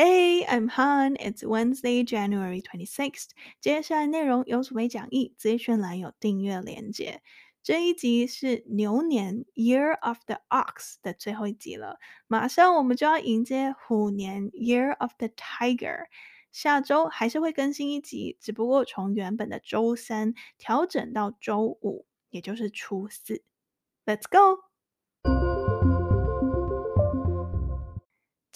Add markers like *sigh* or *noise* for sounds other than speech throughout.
Hey, I'm Han. It's Wednesday, January 26th. 接下来内容有准备讲义，资讯栏有订阅连接。这一集是牛年 Year of the Ox 的最后一集了，马上我们就要迎接虎年 Year of the Tiger。下周还是会更新一集，只不过从原本的周三调整到周五，也就是初四。Let's go。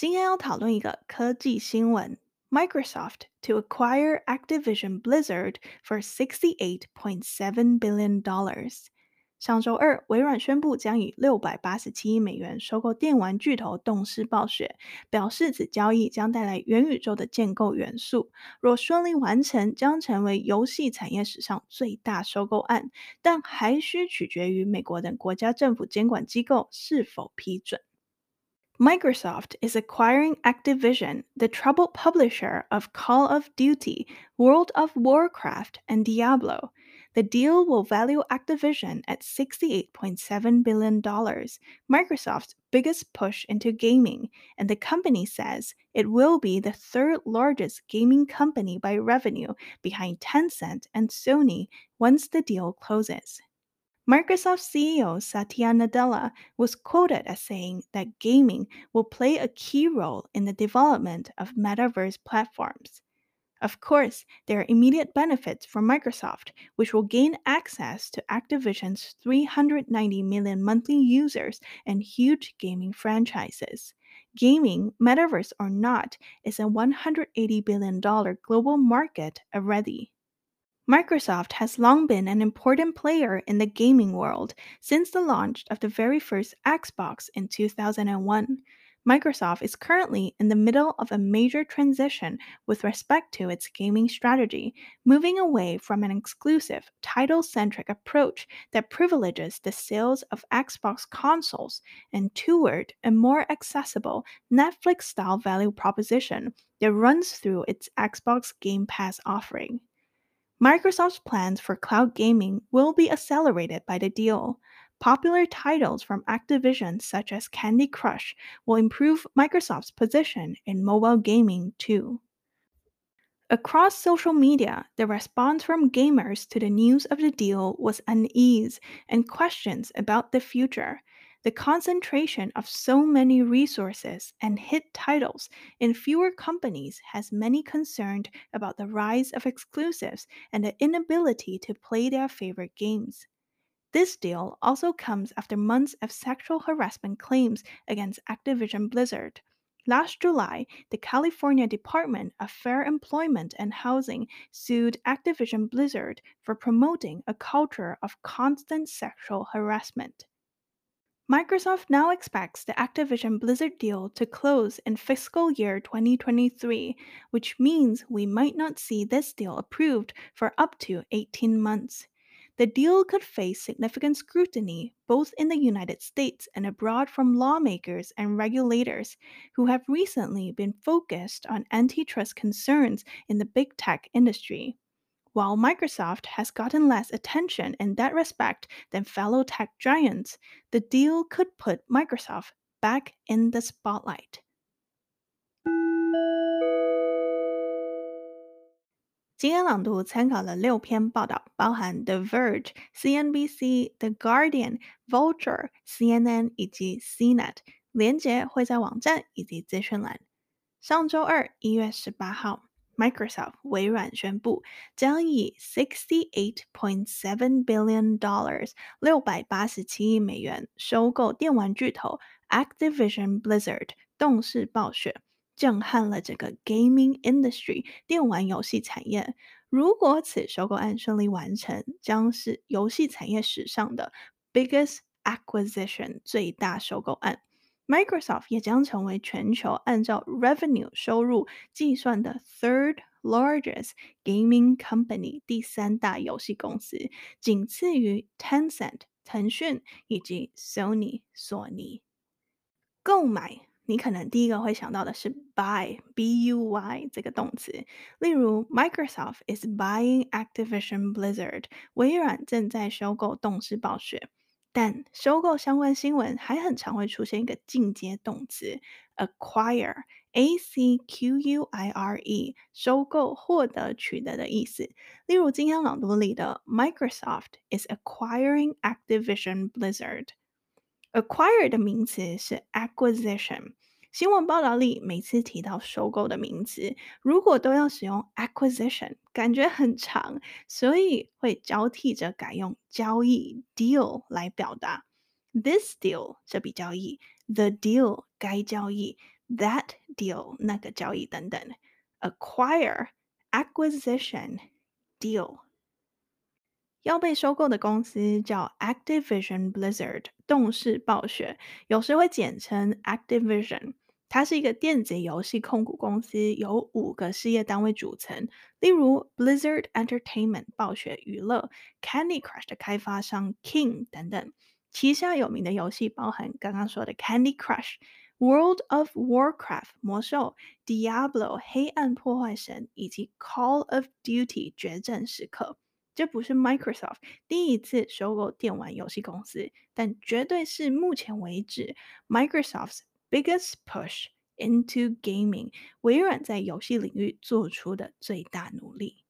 今天要讨论一个科技新闻：Microsoft to acquire Activision Blizzard for sixty-eight point seven billion dollars。上周二，微软宣布将以六百八十七亿美元收购电玩巨头动视暴雪，表示此交易将带来元宇宙的建构元素。若顺利完成，将成为游戏产业史上最大收购案，但还需取决于美国等国家政府监管机构是否批准。Microsoft is acquiring Activision, the troubled publisher of Call of Duty, World of Warcraft, and Diablo. The deal will value Activision at $68.7 billion, Microsoft's biggest push into gaming, and the company says it will be the third largest gaming company by revenue behind Tencent and Sony once the deal closes. Microsoft CEO Satya Nadella was quoted as saying that gaming will play a key role in the development of metaverse platforms. Of course, there are immediate benefits for Microsoft, which will gain access to Activision's 390 million monthly users and huge gaming franchises. Gaming, metaverse or not, is a $180 billion global market already. Microsoft has long been an important player in the gaming world since the launch of the very first Xbox in 2001. Microsoft is currently in the middle of a major transition with respect to its gaming strategy, moving away from an exclusive, title centric approach that privileges the sales of Xbox consoles and toward a more accessible Netflix style value proposition that runs through its Xbox Game Pass offering. Microsoft's plans for cloud gaming will be accelerated by the deal. Popular titles from Activision, such as Candy Crush, will improve Microsoft's position in mobile gaming too. Across social media, the response from gamers to the news of the deal was unease and questions about the future. The concentration of so many resources and hit titles in fewer companies has many concerned about the rise of exclusives and the inability to play their favorite games. This deal also comes after months of sexual harassment claims against Activision Blizzard. Last July, the California Department of Fair Employment and Housing sued Activision Blizzard for promoting a culture of constant sexual harassment. Microsoft now expects the Activision Blizzard deal to close in fiscal year 2023, which means we might not see this deal approved for up to 18 months. The deal could face significant scrutiny both in the United States and abroad from lawmakers and regulators who have recently been focused on antitrust concerns in the big tech industry. While Microsoft has gotten less attention in that respect than fellow tech giants, the deal could put Microsoft back in the spotlight. 今天朗读参考了六篇报道，包含 The Verge、CNBC、The Guardian、Vulture、CNN 以及 CNET，连结会在网站以及资讯栏。上周二，一月十八号。 Microsoft 微软宣布将以 sixty-eight point seven billion dollars 六百八十七亿美元收购电玩巨头 Activision Blizzard 动视暴雪，震撼了整个 gaming industry 电玩游戏产业。如果此收购案顺利完成，将是游戏产业史上的 biggest acquisition 最大收购案。Microsoft 也将成为全球按照 revenue 收入计算的 third largest gaming company 第三大游戏公司，仅次于 Tencent 腾讯以及 Sony 索尼。购买，你可能第一个会想到的是 buy b u y 这个动词，例如 Microsoft is buying Activision Blizzard，微软正在收购动视暴雪。但收购相关新闻还很常会出现一个进阶动词 acquire acquire 收购、获得、取得的意思。例如今天朗读里的 Microsoft is acquiring Activision Blizzard。acquire 的名词是 acquisition。新闻报道里每次提到收购的名词，如果都要使用 acquisition，感觉很长，所以会交替着改用交易 deal 来表达。This deal 这笔交易，the deal 该交易，that deal 那个交易等等。Acquire, acquisition, deal。要被收购的公司叫 Activision Blizzard，动视暴雪，有时会简称 Activision。它是一个电子游戏控股公司，由五个事业单位组成，例如 Blizzard Entertainment 暴雪娱乐、Candy Crush 的开发商 King 等等。旗下有名的游戏包含刚刚说的 Candy Crush、World of Warcraft 魔兽、Diablo 黑暗破坏神以及 Call of Duty 决战时刻。这不是 Microsoft 第一次收购电玩游戏公司，但绝对是目前为止 Microsoft's biggest push into gaming，微软在游戏领域做出的最大努力。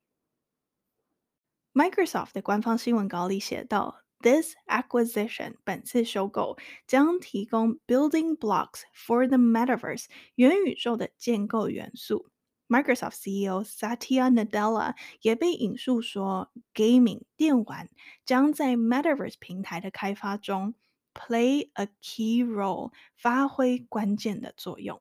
Microsoft 的官方新闻稿里写道：“This acquisition，本次收购将提供 building blocks for the metaverse，元宇宙的建构元素。” Microsoft CEO Satya Nadella 也被引述说，Gaming 电玩将在 Metaverse 平台的开发中 play a key role，发挥关键的作用。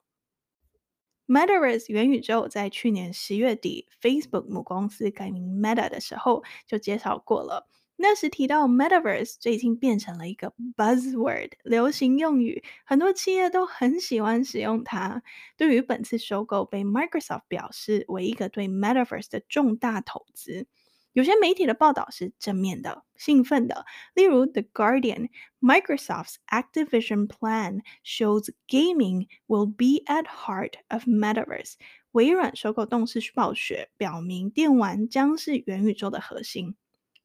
Metaverse 元宇宙在去年十月底，Facebook 母公司改名 Meta 的时候就介绍过了。那时提到 Metaverse，最近变成了一个 buzzword 流行用语，很多企业都很喜欢使用它。对于本次收购，被 Microsoft 表示为一个对 Metaverse 的重大投资。有些媒体的报道是正面的、兴奋的，例如 The Guardian，Microsoft's Activision plan shows gaming will be at heart of Metaverse。微软收购动视暴雪，表明电玩将是元宇宙的核心，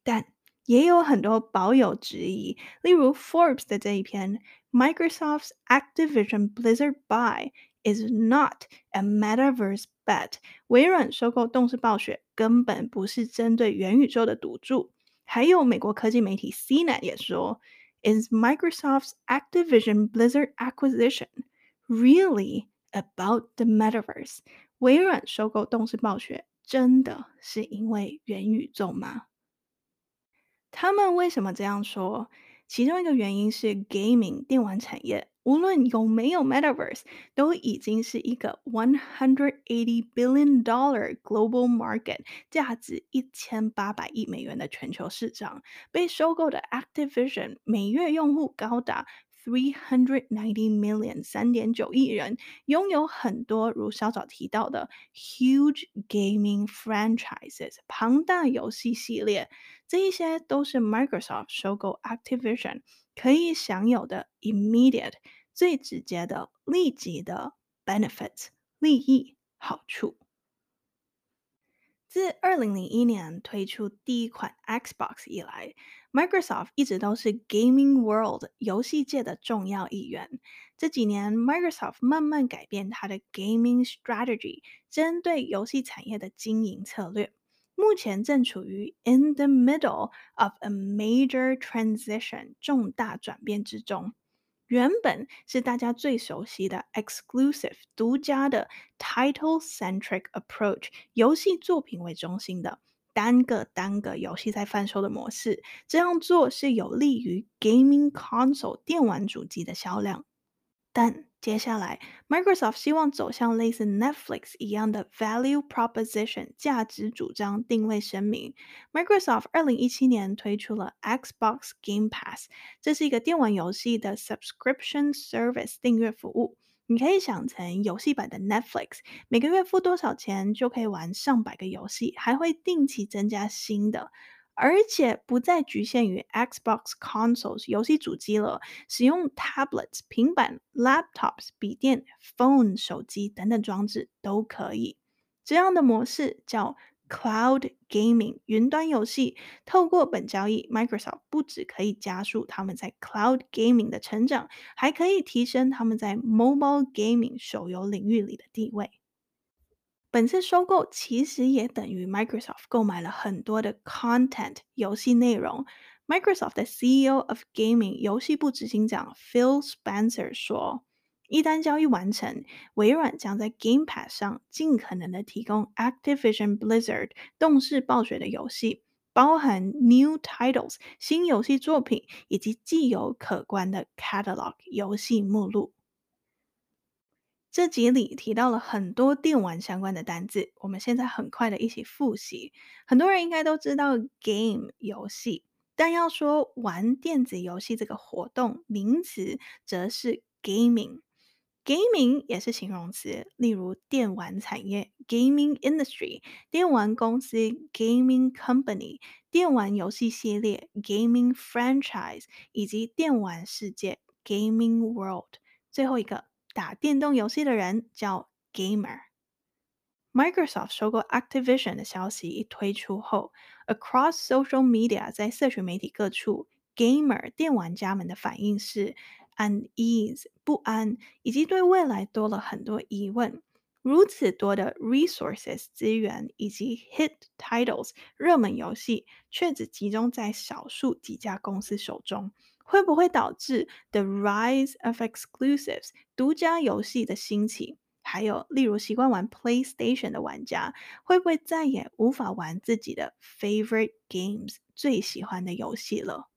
但也有很多保有质疑，例如 Forbes 的这一篇，Microsoft's Activision Blizzard buy is not a metaverse bet。微软收购动视暴雪根本不是针对元宇宙的赌注。还有美国科技媒体 CNET 也说，Is Microsoft's Activision Blizzard acquisition really about the metaverse？微软收购动视暴雪真的是因为元宇宙吗？他们为什么这样说？其中一个原因是，gaming 电玩产业 无论有没有 metaverse，都已经是一个 one hundred eighty billion dollar global market，价值一千八百亿美元的全球市场。被收购的 Activision 每月用户高达 three hundred ninety million，三点九亿人，拥有很多如稍早提到的 huge gaming franchises，庞大游戏系列。这一些都是 Microsoft 收购 Activision 可以享有的 immediate 最直接的立即的 benefits 利益好处。自二零零一年推出第一款 Xbox 以来，Microsoft 一直都是 Gaming World 游戏界的重要一员。这几年，Microsoft 慢慢改变它的 Gaming Strategy，针对游戏产业的经营策略。目前正处于 in the middle of a major transition 重大转变之中。原本是大家最熟悉的 exclusive 独家的 title-centric approach 游戏作品为中心的单个单个游戏在贩售的模式，这样做是有利于 gaming console 电玩主机的销量，但接下来，Microsoft 希望走向类似 Netflix 一样的 value proposition 价值主张定位声明。Microsoft 二零一七年推出了 Xbox Game Pass，这是一个电玩游戏的 subscription service 订阅服务。你可以想成游戏版的 Netflix，每个月付多少钱就可以玩上百个游戏，还会定期增加新的。而且不再局限于 Xbox consoles 游戏主机了，使用 tablets 平板、laptops 笔电、phone 手机等等装置都可以。这样的模式叫 Cloud Gaming 云端游戏。透过本交易，Microsoft 不只可以加速他们在 Cloud Gaming 的成长，还可以提升他们在 Mobile Gaming 手游领域里的地位。本次收购其实也等于 Microsoft 购买了很多的 Content 游戏内容。Microsoft 的 CEO of Gaming 游戏部执行长 Phil Spencer 说。一旦交易完成，微软将在 Game Pass 上尽可能的提供 Activision Blizzard 动视暴雪的游戏，包含 New Titles 新游戏作品以及既有可观的 Catalog 游戏目录。这集里提到了很多电玩相关的单字，我们现在很快的一起复习。很多人应该都知道 Game 游戏，但要说玩电子游戏这个活动，名词则是 Gaming。Gaming 也是形容词，例如电玩产业 （Gaming Industry）、电玩公司 （Gaming Company）、电玩游戏系列 （Gaming Franchise） 以及电玩世界 （Gaming World）。最后一个，打电动游戏的人叫 Gamer。Microsoft 收购 Activision 的消息一推出后，Across Social Media 在社群媒体各处，Gamer 电玩家们的反应是。unease 不安，以及对未来多了很多疑问。如此多的 resources 资源以及 hit titles 热门游戏，却只集中在少数几家公司手中，会不会导致 the rise of exclusives 独家游戏的兴起？还有，例如习惯玩 PlayStation 的玩家，会不会再也无法玩自己的 favorite games 最喜欢的游戏了？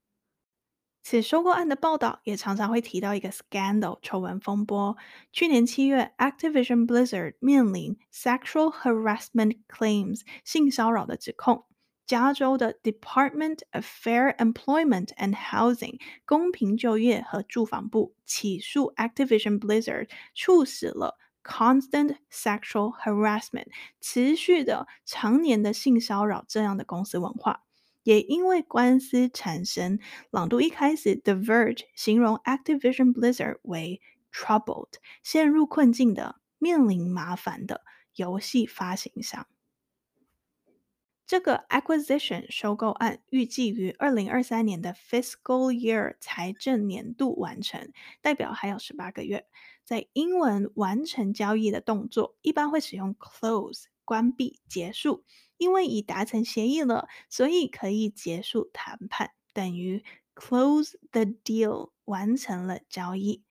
此收购案的报道也常常会提到一个 scandal 丑闻风波。去年七月，Activision Blizzard 面临 sexual harassment claims 性骚扰的指控。加州的 Department of Fair Employment and Housing 公平就业和住房部起诉 Activision Blizzard，促使了 constant sexual harassment 持续的常年的性骚扰这样的公司文化。也因为官司缠身，朗读一开始，The Verge 形容 Activision Blizzard 为 troubled，陷入困境的、面临麻烦的游戏发行商。 这个 acquisition 收购案预计于二零二三年的 fiscal year 财政年度完成，代表还有十八个月。在英文完成交易的动作，一般会使用 close 关闭、结束。因为已达成协议了，所以可以结束谈判，等于 close the deal，完成了交易。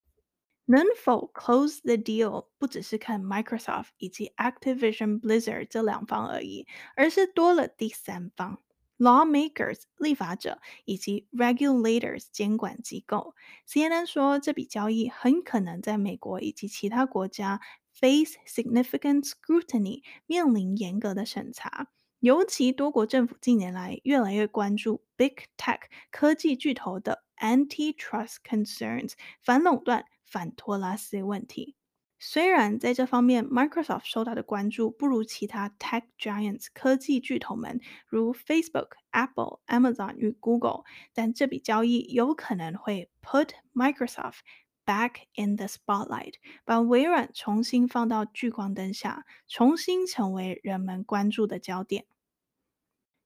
能否 close the deal，不只是看 Microsoft 以及 Activision Blizzard 这两方而已，而是多了第三方，lawmakers 立法者以及 regulators 监管机构。CNN 说，这笔交易很可能在美国以及其他国家 face significant scrutiny，面临严格的审查。尤其多国政府近年来越来越关注 Big Tech 科技巨头的 Antitrust concerns 反垄断、反托拉斯问题。虽然在这方面 Microsoft 受到的关注不如其他 Tech Giants 科技巨头们，如 Facebook、Apple、Amazon 与 Google，但这笔交易有可能会 put Microsoft back in the spotlight，把微软重新放到聚光灯下，重新成为人们关注的焦点。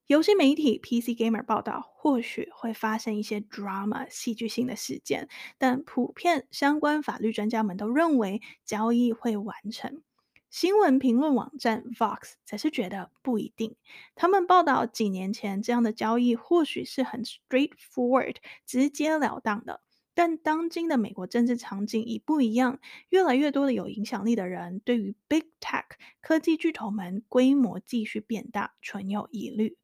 游戏媒体 PC Gamer 报道，或许会发生一些 drama 戏剧性的事件，但普遍相关法律专家们都认为交易会完成。新闻评论网站 Vox 则是觉得不一定。他们报道，几年前这样的交易或许是很 straightforward 直截了当的，但当今的美国政治场景已不一样，越来越多的有影响力的人对于 Big Tech 科技巨头们规模继续变大存有疑虑。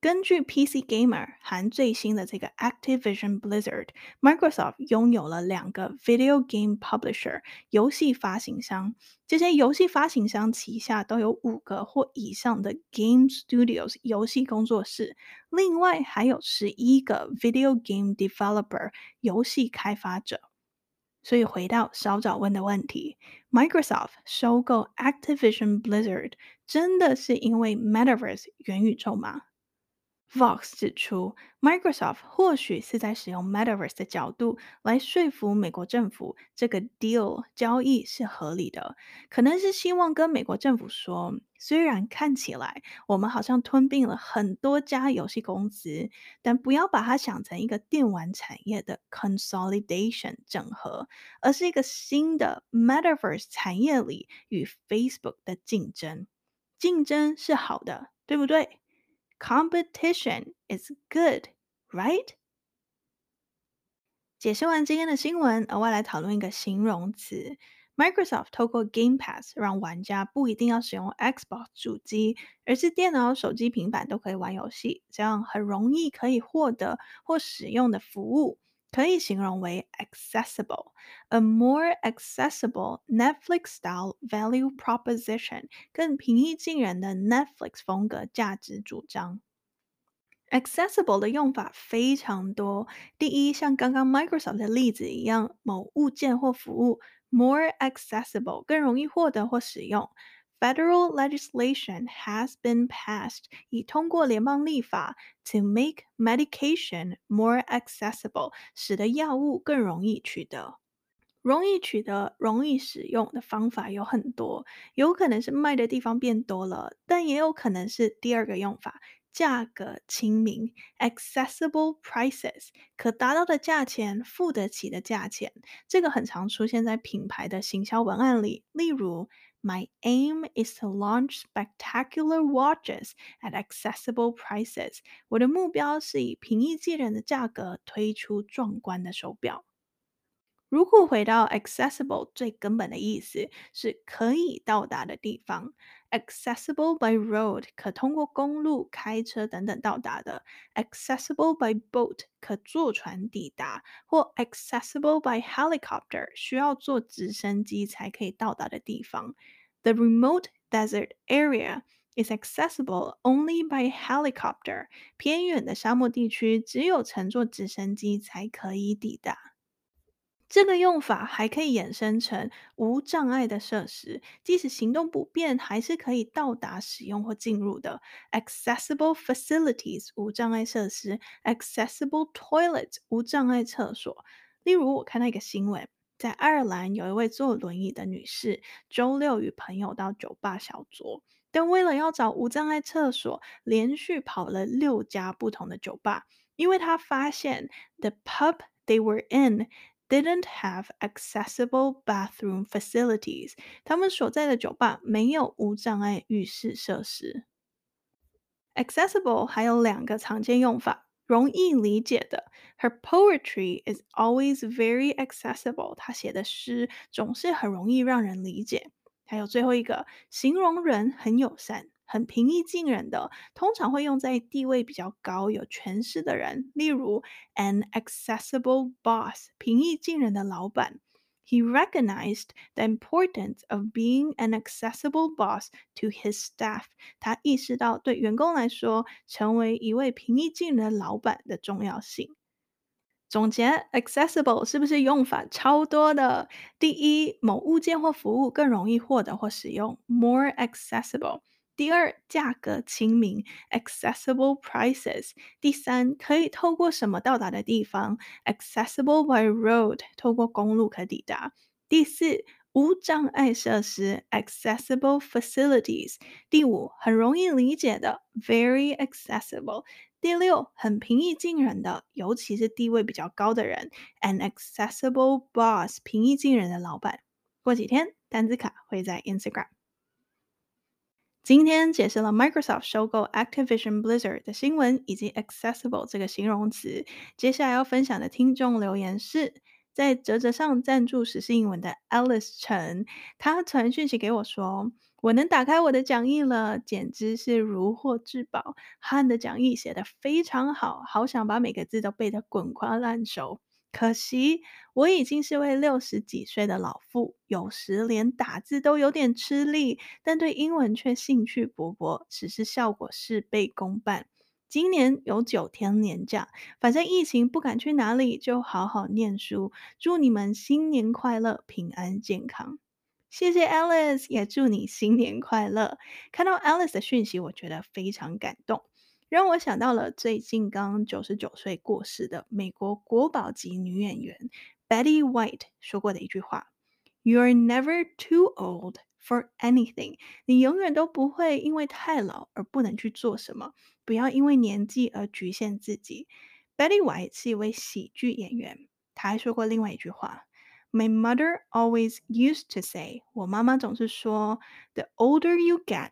根据 PC Gamer 含最新的这个 Activision Blizzard，Microsoft 拥有了两个 Video Game Publisher 游戏发行商，这些游戏发行商旗下都有五个或以上的 Game Studios 游戏工作室，另外还有十一个 Video Game Developer 游戏开发者。所以回到稍早问的问题，Microsoft 收购 Activision Blizzard 真的是因为 Metaverse 元宇宙吗？Vox 指出，Microsoft 或许是在使用 Metaverse 的角度来说服美国政府，这个 deal 交易是合理的。可能是希望跟美国政府说，虽然看起来我们好像吞并了很多家游戏公司，但不要把它想成一个电玩产业的 consolidation 整合，而是一个新的 Metaverse 产业里与 Facebook 的竞争。竞争是好的，对不对？Competition is good, right? 解释完今天的新闻，额外来讨论一个形容词。Microsoft 透过 Game Pass 让玩家不一定要使用 Xbox 主机，而是电脑、手机、平板都可以玩游戏，这样很容易可以获得或使用的服务，可以形容为 accessible。A more accessible Netflix-style value proposition，更平易近人的 Netflix 风格价值主张。Accessible 的用法非常多。第一，像刚刚 Microsoft 的例子一样，某物件或服务 more accessible，更容易获得或使用。Federal legislation has been passed，已通过联邦立法 to make medication more accessible，使得药物更容易取得。容易取得、容易使用的方法有很多，有可能是卖的地方变多了，但也有可能是第二个用法。价格亲民，accessible prices，可达到的价钱，付得起的价钱，这个很常出现在品牌的行销文案里。例如 ，My aim is to launch spectacular watches at accessible prices。我的目标是以平易近人的价格推出壮观的手表。如果回到 accessible 最根本的意思是可以到达的地方 ，accessible by road 可通过公路、开车等等到达的，accessible by boat 可坐船抵达，或 accessible by helicopter 需要坐直升机才可以到达的地方。The remote desert area is accessible only by helicopter。偏远的沙漠地区只有乘坐直升机才可以抵达。 这个用法还可以衍生成无障碍的设施，即使行动不便，还是可以到达、使用或进入的。Accessible facilities 无障碍设施，accessible toilets 无障碍厕所。例如，我看到一个新闻，在爱尔兰有一位坐轮椅的女士，周六与朋友到酒吧小酌，但为了要找无障碍厕所，连续跑了六家不同的酒吧，因为她发现 the pub they were in Didn't have accessible bathroom facilities。他们所在的酒吧没有无障碍浴室设施。Accessible 还有两个常见用法，容易理解的。Her poetry is always very accessible。她写的诗总是很容易让人理解。还有最后一个，形容人很友善。 很平易近人的，通常会用在地位比较高、有权势的人，例如 an accessible boss，平易近人的老板。He recognized the importance of being an accessible boss to his staff。他意识到对员工来说，成为一位平易近人的老板的重要性。总结，accessible 是不是用法超多的？第一，某物件或服务更容易获得或使用，more accessible。第二，价格亲民，accessible prices。第三，可以透过什么到达的地方，accessible by road，透过公路可抵达。第四，无障碍设施，accessible facilities。第五，很容易理解的，very accessible。第六，很平易近人的，尤其是地位比较高的人，an accessible boss，平易近人的老板。过几天，单字卡会在 Instagram。今天解释了 Microsoft 收购 Activision Blizzard 的新闻，以及 accessible 这个形容词。接下来要分享的听众留言是在啧啧上赞助时事英文的 Alice 陈，他传讯息给我说：“我能打开我的讲义了，简直是如获至宝。汉的讲义写得非常好，好想把每个字都背得滚瓜烂熟。”可惜我已经是位六十几岁的老妇，有时连打字都有点吃力，但对英文却兴趣勃勃，只是效果事倍功半。今年有九天年假，反正疫情不敢去哪里，就好好念书。祝你们新年快乐，平安健康。谢谢 Alice，也祝你新年快乐。看到 Alice 的讯息，我觉得非常感动。让我想到了最近刚九十九岁过世的美国国宝级女演员 Betty White 说过的一句话：“You're never too old for anything。”你永远都不会因为太老而不能去做什么。不要因为年纪而局限自己。Betty White 是一位喜剧演员，她还说过另外一句话。My mother always used to say，我妈妈总是说，The older you get,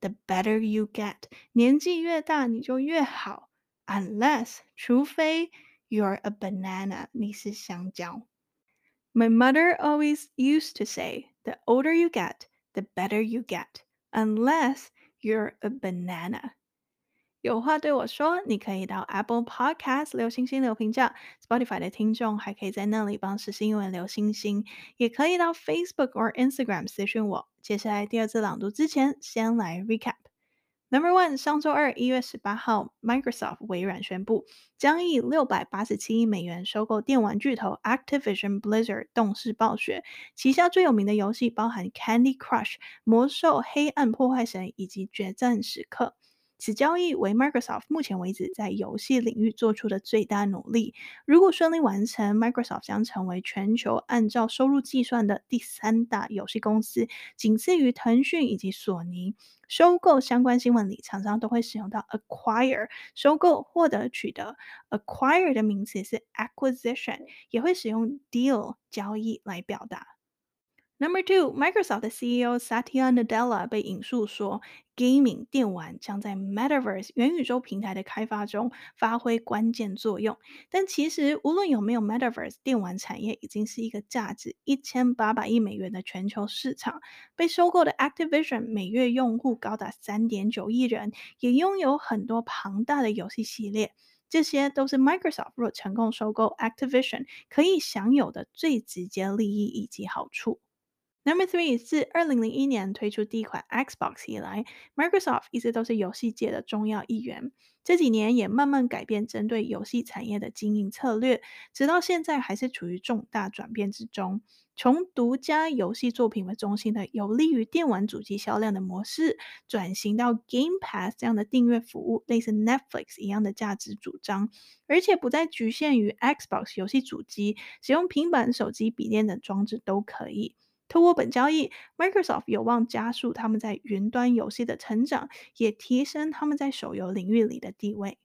the better you get。年纪越大，你就越好。Unless，除非 you're a banana，你是香蕉。My mother always used to say, The older you get, the better you get. Unless you're a banana。 有话对我说，你可以到 Apple Podcast 留星星留评价，Spotify 的听众还可以在那里帮实心英文留星星，也可以到 Facebook 或 Instagram 私讯我。接下来第二次朗读之前，先来 recap。Number one，上周二一月十八号，Microsoft 微软宣布将以六百八十七亿美元收购电玩巨头 Activision Blizzard 动视暴雪旗下最有名的游戏，包含 Candy Crush、魔兽、黑暗破坏神以及决战时刻。此交易为 Microsoft 目前为止在游戏领域做出的最大努力。如果顺利完成，Microsoft 将成为全球按照收入计算的第三大游戏公司，仅次于腾讯以及索尼。收购相关新闻里常常都会使用到 acquire，收购、获得、取得。acquire 的名词是 acquisition，也会使用 deal 交易来表达。Number two, Microsoft 的 CEO Satya Nadella 被引述说，Gaming 电玩将在 Metaverse 元宇宙平台的开发中发挥关键作用。但其实，无论有没有 Metaverse，电玩产业已经是一个价值一千八百亿美元的全球市场。被收购的 Activision 每月用户高达三点九亿人，也拥有很多庞大的游戏系列。这些都是 Microsoft 若成功收购 Activision 可以享有的最直接利益以及好处。Number three，自二零零一年推出第一款 Xbox 以来，Microsoft 一直都是游戏界的重要一员。这几年也慢慢改变针对游戏产业的经营策略，直到现在还是处于重大转变之中。从独家游戏作品为中心的有利于电玩主机销量的模式，转型到 Game Pass 这样的订阅服务，类似 Netflix 一样的价值主张，而且不再局限于 Xbox 游戏主机，使用平板、手机、笔电等装置都可以。透过本交易，Microsoft 有望加速他们在云端游戏的成长，也提升他们在手游领域里的地位。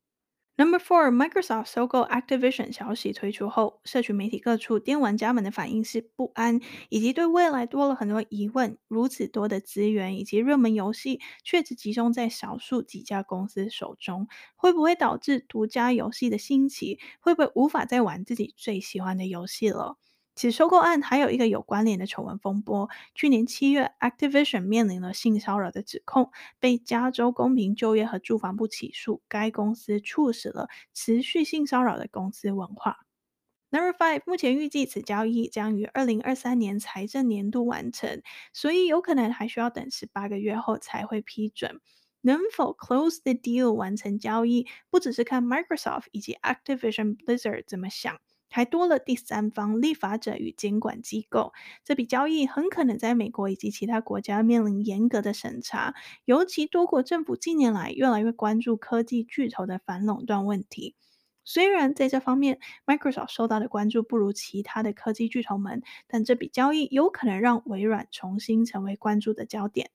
Number four，Microsoft 收购 Activision 消息推出后，社群媒体各处电玩家们的反应是不安，以及对未来多了很多疑问。如此多的资源以及热门游戏，却只集中在少数几家公司手中，会不会导致独家游戏的兴起？会不会无法再玩自己最喜欢的游戏了？此收购案还有一个有关联的丑闻风波。去年七月，Activision 面临了性骚扰的指控，被加州公平就业和住房部起诉。该公司促使了持续性骚扰的公司文化。Number five，目前预计此交易将于二零二三年财政年度完成，所以有可能还需要等十八个月后才会批准。能否 close the deal 完成交易，不只是看 Microsoft 以及 Activision Blizzard 怎么想。还多了第三方立法者与监管机构，这笔交易很可能在美国以及其他国家面临严格的审查。尤其多国政府近年来越来越关注科技巨头的反垄断问题。虽然在这方面，Microsoft 受到的关注不如其他的科技巨头们，但这笔交易有可能让微软重新成为关注的焦点。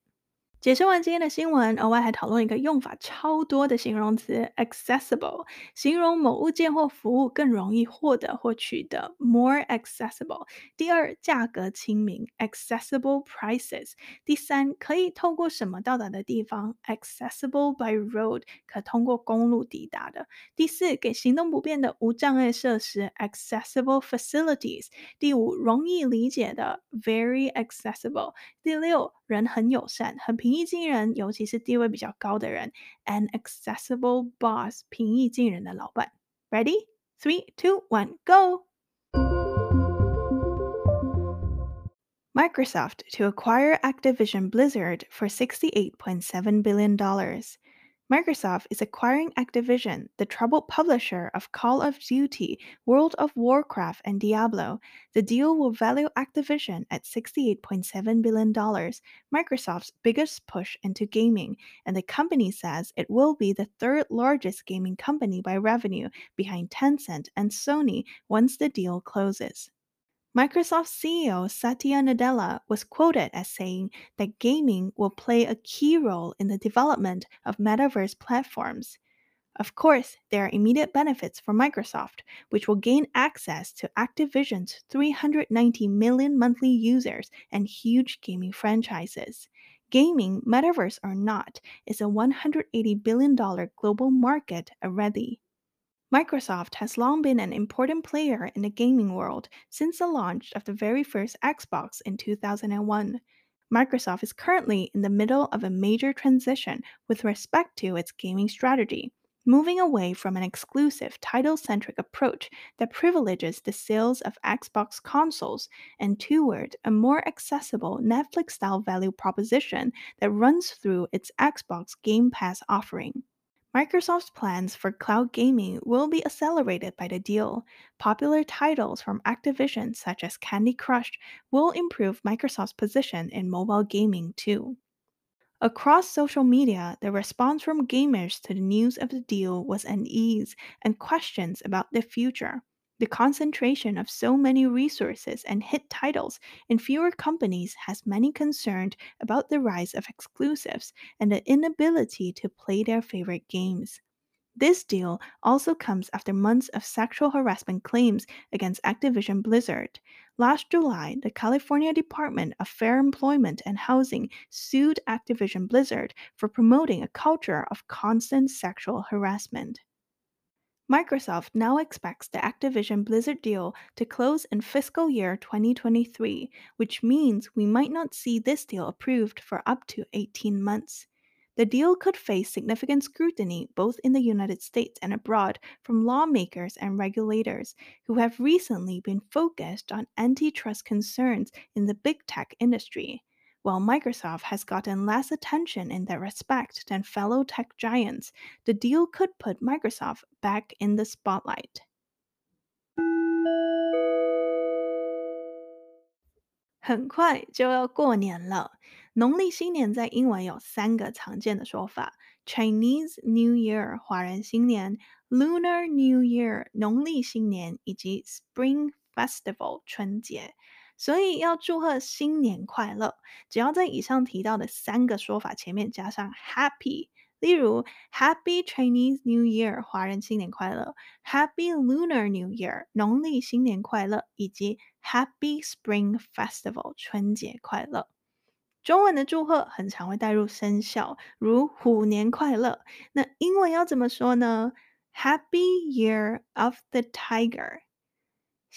解释完今天的新闻，额外还讨论一个用法超多的形容词 accessible，形容某物件或服务更容易获得或取得，more accessible。第二，价格亲民，accessible prices。第三，可以透过什么到达的地方，accessible by road，可通过公路抵达的。第四，给行动不便的无障碍设施，accessible facilities。第五，容易理解的，very accessible。第六，人很友善，很平易近人，尤其是地位比较高的人。An accessible boss，平易近人的老板。Ready? Three, two, one, go! Microsoft to acquire Activision Blizzard for $68.7 billion. Microsoft is acquiring Activision, the troubled publisher of Call of Duty, World of Warcraft, and Diablo. The deal will value Activision at $68.7 billion, Microsoft's biggest push into gaming, and the company says it will be the third largest gaming company by revenue behind Tencent and Sony once the deal closes. Microsoft CEO Satya Nadella was quoted as saying that gaming will play a key role in the development of metaverse platforms. Of course, there are immediate benefits for Microsoft, which will gain access to Activision's 390 million monthly users and huge gaming franchises. Gaming, metaverse or not, is a $180 billion global market already. Microsoft has long been an important player in the gaming world since the launch of the very first Xbox in 2001. Microsoft is currently in the middle of a major transition with respect to its gaming strategy, moving away from an exclusive title centric approach that privileges the sales of Xbox consoles and toward a more accessible Netflix style value proposition that runs through its Xbox Game Pass offering. Microsoft's plans for cloud gaming will be accelerated by the deal. Popular titles from Activision, such as Candy Crush, will improve Microsoft's position in mobile gaming too. Across social media, the response from gamers to the news of the deal was unease and questions about the future. The concentration of so many resources and hit titles in fewer companies has many concerned about the rise of exclusives and the inability to play their favorite games. This deal also comes after months of sexual harassment claims against Activision Blizzard. Last July, the California Department of Fair Employment and Housing sued Activision Blizzard for promoting a culture of constant sexual harassment. Microsoft now expects the Activision Blizzard deal to close in fiscal year 2023, which means we might not see this deal approved for up to 18 months. The deal could face significant scrutiny both in the United States and abroad from lawmakers and regulators who have recently been focused on antitrust concerns in the big tech industry While Microsoft has gotten less attention in that respect than fellow tech giants, the deal could put Microsoft back in the spotlight. *laughs* 很快就要过年了，农历新年在英文有三个常见的说法：Chinese New Year（ 华人新年）、Lunar New Year（ 农历新年）以及 Spring Festival（ 春节）。 所以要祝贺新年快乐，只要在以上提到的三个说法前面加上 Happy，例如 Happy Chinese New Year，华人新年快乐；Happy Lunar New Year，农历新年快乐；以及 Happy Spring Festival，春节快乐。中文的祝贺很常会带入生肖，如虎年快乐。那英文要怎么说呢？Happy Year of the Tiger。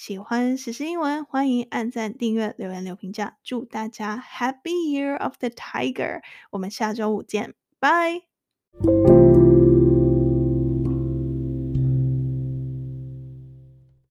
喜欢实时英文，欢迎按赞、订阅、留言、留评价。祝大家 Happy Year of the Tiger！我们下周五见，拜。